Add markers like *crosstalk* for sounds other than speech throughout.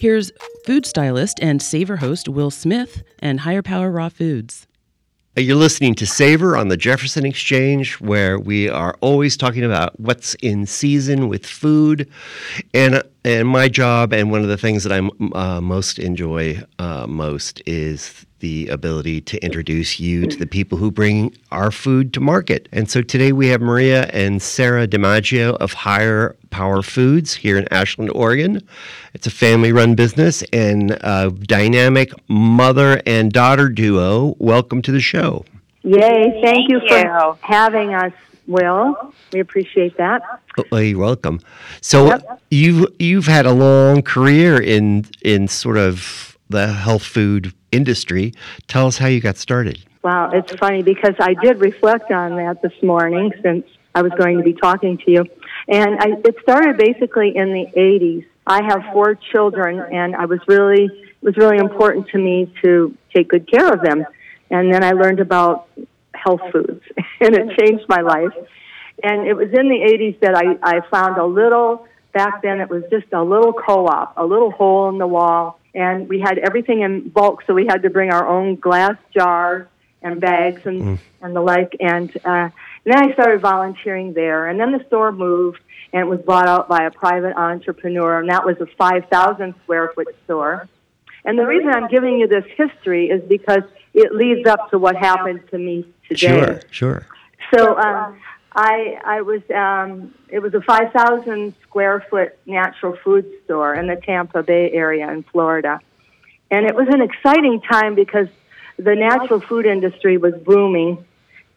Here's food stylist and Savor host Will Smith and Higher Power Raw Foods. You're listening to Savor on the Jefferson Exchange, where we are always talking about what's in season with food, and and my job and one of the things that I uh, most enjoy uh, most is the ability to introduce you to the people who bring our food to market. And so today we have Maria and Sara DiMaggio of Higher Power Foods here in Ashland, Oregon. It's a family run business and a dynamic mother and daughter duo. Welcome to the show. Yay. Thank, Thank you, you for having us. Will we appreciate that? Oh, you're welcome. So yep. you you've had a long career in in sort of the health food industry. Tell us how you got started. Wow, it's funny because I did reflect on that this morning since I was going to be talking to you. And I, it started basically in the 80s. I have four children, and I was really it was really important to me to take good care of them. And then I learned about health foods, *laughs* and it changed my life. And it was in the 80s that I, I found a little, back then it was just a little co op, a little hole in the wall and we had everything in bulk, so we had to bring our own glass jars and bags and mm. and the like. And, uh, and then I started volunteering there, and then the store moved, and it was bought out by a private entrepreneur, and that was a five thousand square foot store. And the reason I'm giving you this history is because it leads up to what happened to me today. Sure, sure. So. Um, I I was um, it was a five thousand square foot natural food store in the Tampa Bay area in Florida, and it was an exciting time because the natural food industry was booming,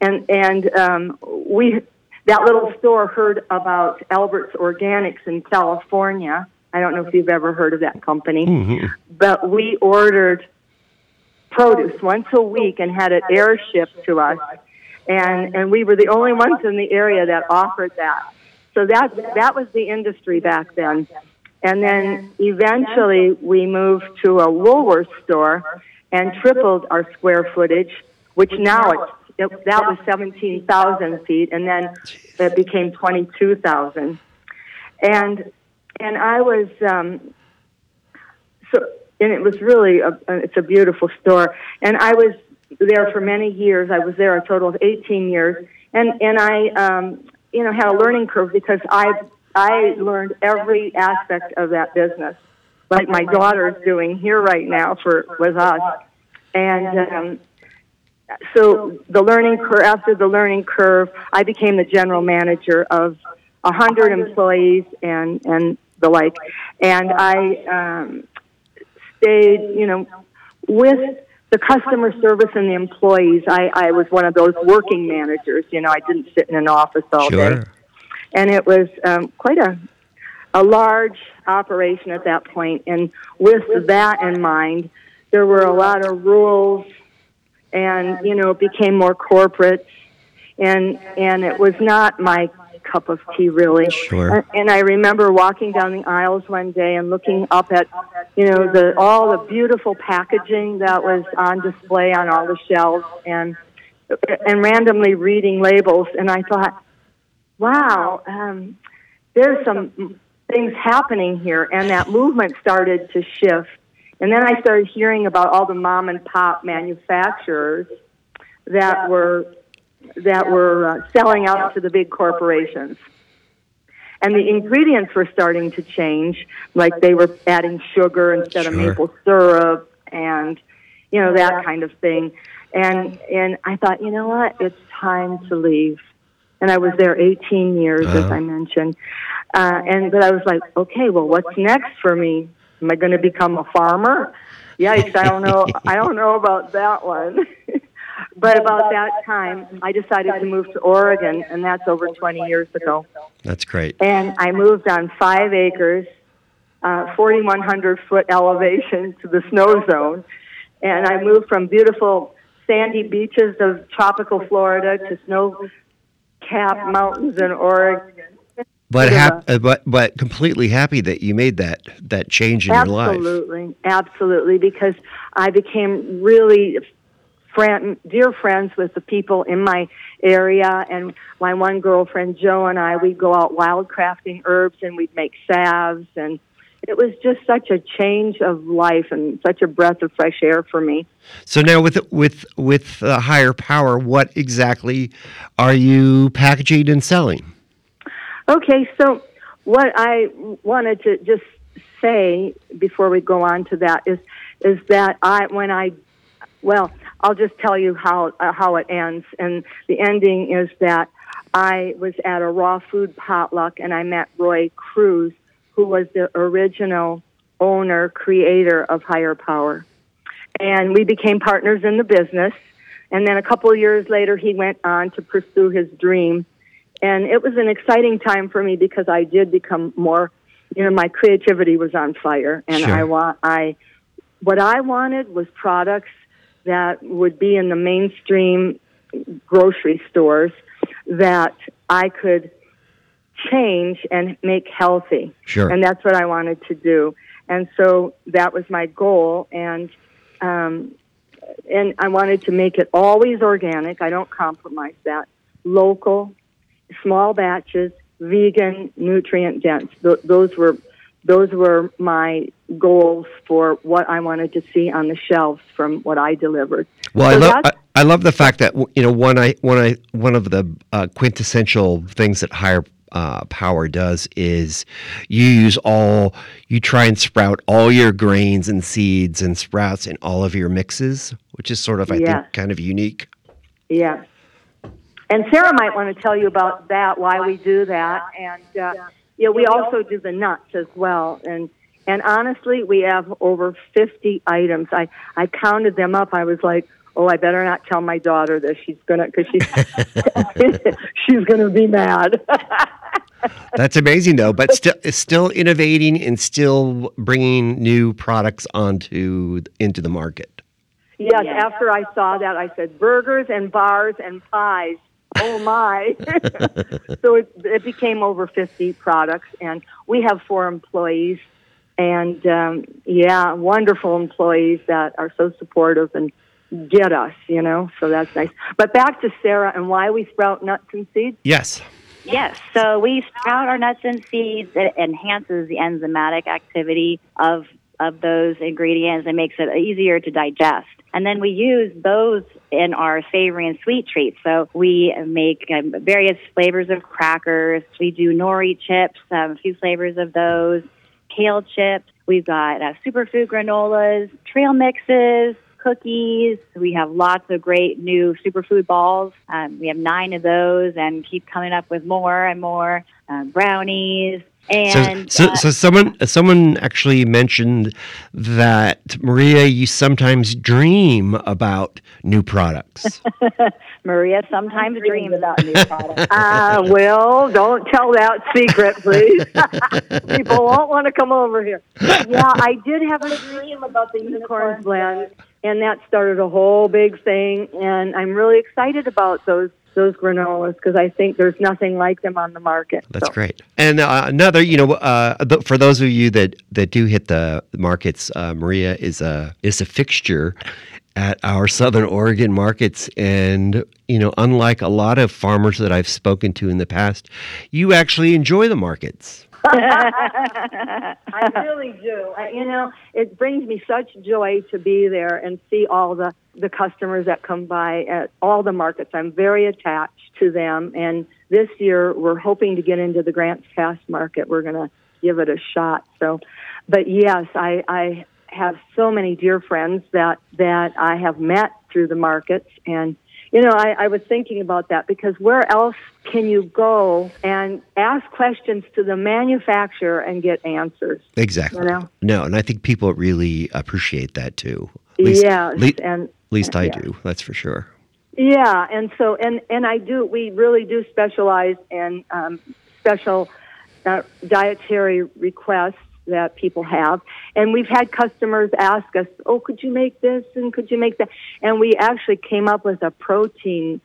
and and um, we that little store heard about Albert's Organics in California. I don't know if you've ever heard of that company, mm-hmm. but we ordered produce once a week and had it air shipped to us and and we were the only ones in the area that offered that. So that that was the industry back then. And then eventually we moved to a Woolworth store and tripled our square footage, which now it's it, that was 17,000 feet, and then it became 22,000. And and I was um, so, and it was really a, it's a beautiful store. And I was there for many years. I was there a total of 18 years, and and I, um, you know, had a learning curve because I I learned every aspect of that business, like my daughter's doing here right now for with us, and. Um, so the learning curve after the learning curve, I became the general manager of a hundred employees and and the like, and I um, stayed, you know, with the customer service and the employees, I, I was one of those working managers. You know, I didn't sit in an office all sure. day. And it was um, quite a, a large operation at that point. And with that in mind, there were a lot of rules and, you know, it became more corporate. And, and it was not my cup of tea, really. Sure. And I remember walking down the aisles one day and looking up at, you know, the all the beautiful packaging that was on display on all the shelves, and and randomly reading labels, and I thought, wow, um, there's some things happening here, and that movement started to shift. And then I started hearing about all the mom and pop manufacturers that were that were uh, selling out to the big corporations. And the ingredients were starting to change, like they were adding sugar instead sure. of maple syrup and, you know, that kind of thing. And, and I thought, you know what, it's time to leave. And I was there 18 years, uh-huh. as I mentioned. Uh, and, but I was like, okay, well, what's next for me? Am I going to become a farmer? Yikes, I don't know. I don't know about that one. *laughs* But about that time, I decided to move to Oregon, and that's over 20 years ago. That's great. And I moved on five acres, uh, 4,100 foot elevation to the snow zone. And I moved from beautiful sandy beaches of tropical Florida to snow capped mountains in Oregon. But, hap- uh, but but completely happy that you made that that change in absolutely, your life. Absolutely, absolutely, because I became really friend, dear friends with the people in my area. And my one girlfriend, Jo, and I, we'd go out wildcrafting herbs and we'd make salves and, it was just such a change of life and such a breath of fresh air for me. So now with with with uh, higher power, what exactly are you packaging and selling? Okay, so what I wanted to just say before we go on to that is is that I when I well I'll just tell you how uh, how it ends. And the ending is that I was at a raw food potluck and I met Roy Cruz who was the original owner creator of Higher Power. And we became partners in the business. And then a couple of years later he went on to pursue his dream. And it was an exciting time for me because I did become more, you know, my creativity was on fire, and Sure. I want I, what I wanted was products that would be in the mainstream grocery stores that I could change and make healthy. Sure. And that's what I wanted to do. And so that was my goal. And um, and I wanted to make it always organic. I don't compromise that. Local, small batches, vegan, nutrient dense. Th- those were those were my goals for what I wanted to see on the shelves from what I delivered. Well, So I love I, I love the fact that you know one I one I one of the uh, quintessential things that higher uh, power does is you use all you try and sprout all your grains and seeds and sprouts in all of your mixes, which is sort of I think kind of unique. Yeah. And Sara might want to tell you about that, why we do that. And uh, yeah, we also do the nuts as well. And and honestly, we have over 50 items. I I counted them up. I was like, "Oh, I better not tell my daughter this. She's going to cuz she's *laughs* *laughs* she's going to be mad." *laughs* That's amazing though, but still still innovating and still bringing new products onto into the market. yes, after I saw that, I said, "Burgers and bars and pies." Oh my. *laughs* so it, it became over 50 products, and we have four employees. And um, yeah, wonderful employees that are so supportive and get us, you know, so that's nice. But back to Sara and why we sprout nuts and seeds. Yes. Yes. So we sprout our nuts and seeds. It enhances the enzymatic activity of of those ingredients and makes it easier to digest. And then we use those in our savory and sweet treats. So we make um, various flavors of crackers. We do nori chips, um, a few flavors of those, kale chips. We've got uh, superfood granolas, trail mixes, cookies. We have lots of great new superfood balls. Um, we have nine of those and keep coming up with more and more uh, brownies. And so, so, uh, so someone someone actually mentioned that Maria, you sometimes dream about new products. *laughs* Maria sometimes dreams about new *laughs* products. Ah, well, don't tell that secret, please. *laughs* People won't want to come over here. Yeah, I did have a dream about the unicorn blend, and that started a whole big thing. And I'm really excited about those those granolas because I think there's nothing like them on the market. That's So- great. And uh, another, you know, uh, th- for those of you that, that do hit the markets, uh, Maria is a is a fixture at our Southern Oregon markets, and you know, unlike a lot of farmers that I've spoken to in the past, you actually enjoy the markets. *laughs* I really do. I, you know, it brings me such joy to be there and see all the the customers that come by at all the markets. I'm very attached to them, and this year we're hoping to get into the Grants Pass market. We're going to give it a shot. So, but yes, I I have so many dear friends that that I have met through the markets and you know, I, I was thinking about that because where else can you go and ask questions to the manufacturer and get answers? Exactly. You know? No, and I think people really appreciate that too. At least, yes, le- and least I yeah. do. That's for sure. Yeah, and so and and I do. We really do specialize in um, special uh, dietary requests that people have, and we've had customers ask us, "Oh, could you make this and could you make that?" And we actually came up with a protein.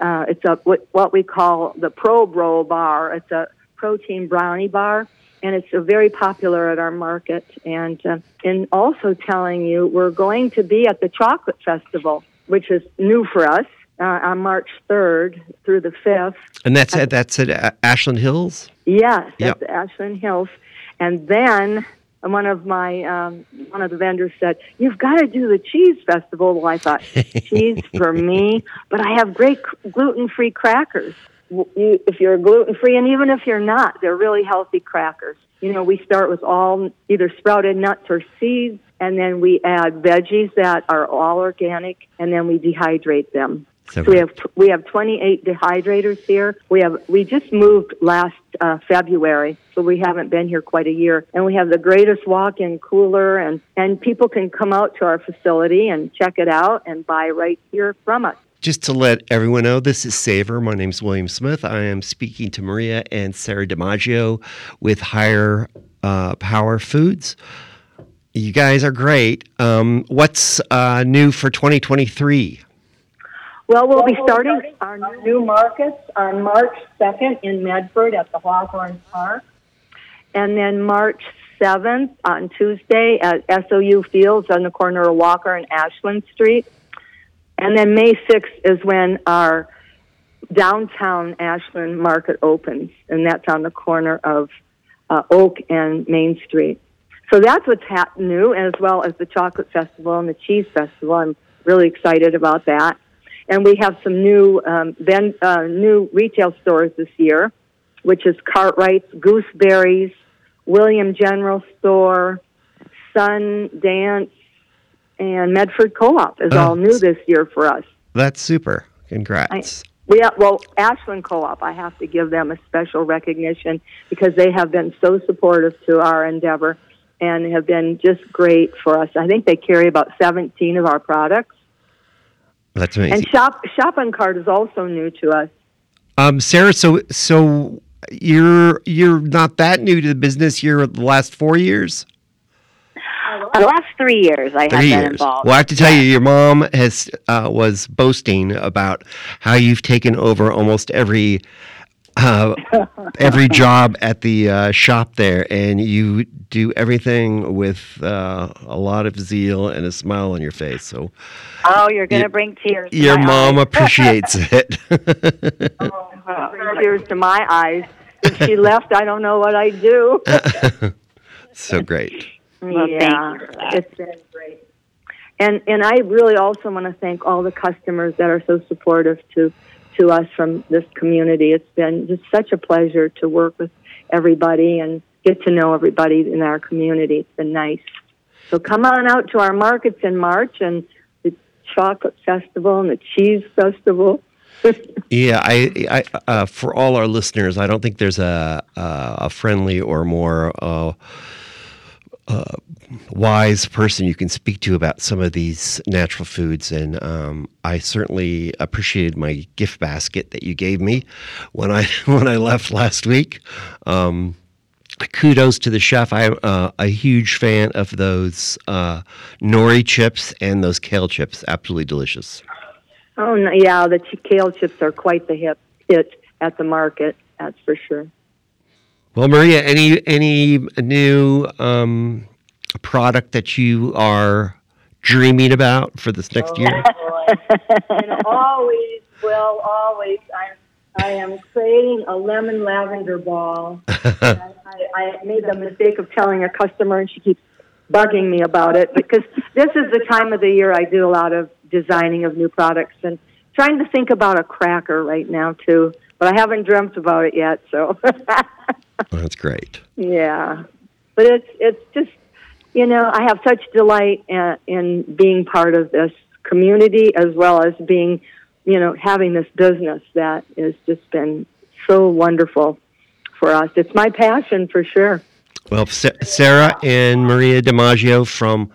Uh, it's a what, what we call the Pro Bro bar. It's a protein brownie bar, and it's very popular at our market. And uh, and also telling you, we're going to be at the Chocolate Festival, which is new for us, uh, on March third through the fifth. And that's at that's at Ashland Hills. Yes, Yep. that's Ashland Hills. And then and one of my um, one of the vendors said, "You've got to do the cheese festival." Well, I thought *laughs* cheese for me, but I have great gluten free crackers. You, if you're gluten free, and even if you're not, they're really healthy crackers. You know, we start with all either sprouted nuts or seeds, and then we add veggies that are all organic, and then we dehydrate them. So, we have we have 28 dehydrators here. We have we just moved last uh, February, so we haven't been here quite a year, and we have the greatest walk-in cooler, and and people can come out to our facility and check it out and buy right here from us. Just to let everyone know, this is Savor. My name is William Smith. I am speaking to Maria and Sara DiMaggio with Higher uh, Power Foods. You guys are great. Um, what's uh, new for 2023? Well, we'll be starting our new markets on March 2nd in Medford at the Hawthorne Park. And then March 7th on Tuesday at SOU Fields on the corner of Walker and Ashland Street. And then May 6th is when our downtown Ashland market opens, and that's on the corner of uh, Oak and Main Street. So that's what's ha- new, as well as the Chocolate Festival and the Cheese Festival. I'm really excited about that and we have some new um, ben, uh, new retail stores this year, which is Cartwright's, Gooseberries, William General Store, Sun Dance, and Medford Co-op is all new this year for us. That's super. Congrats. I, we have, well, Ashland Co-op, I have to give them a special recognition because they have been so supportive to our endeavor and have been just great for us. I think they carry about 17 of our products that's amazing. And shop shopping cart is also new to us. Um, Sara, so so you're you're not that new to the business. You're the last four years. The last three years, I three have been involved. Well, I have to tell you, your mom has uh, was boasting about how you've taken over almost every uh, every job at the uh, shop there, and you do everything with uh, a lot of zeal and a smile on your face. So, oh, you're going to bring tears. your mom eyes. appreciates *laughs* it. oh, tears to my eyes. If she left, I don't know what I'd do. *laughs* so great. Well, yeah, it's been great. And and I really also want to thank all the customers that are so supportive to to us from this community. It's been just such a pleasure to work with everybody and get to know everybody in our community. It's been nice. So come on out to our markets in March and the chocolate festival and the cheese festival. *laughs* yeah, I, I uh, for all our listeners, I don't think there's a a friendly or more uh, uh, wise person you can speak to about some of these natural foods. And um, I certainly appreciated my gift basket that you gave me when I *laughs* when I left last week. Um, kudos to the chef. I'm uh, a huge fan of those uh, nori chips and those kale chips. Absolutely delicious. Oh no, yeah, the kale chips are quite the hit hit at the market. That's for sure. Well, Maria, any any new um, product that you are dreaming about for this next oh, year? and always, well, always, I, I am creating a lemon lavender ball. *laughs* I, I, I made the mistake of telling a customer, and she keeps bugging me about it because this is the time of the year I do a lot of designing of new products and trying to think about a cracker right now too. But I haven't dreamt about it yet, so. *laughs* That's great. Yeah, but it's it's just you know I have such delight in, in being part of this community as well as being you know having this business that has just been so wonderful for us. It's my passion for sure. Well, Sara and Maria DiMaggio from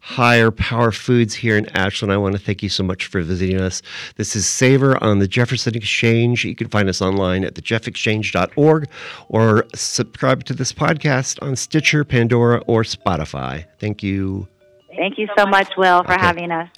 Higher Power Foods here in Ashland. I want to thank you so much for visiting us. This is Savor on the Jefferson Exchange. You can find us online at thejeffexchange.org or subscribe to this podcast on Stitcher, Pandora, or Spotify. Thank you. Thank you so much, Will, for okay. having us.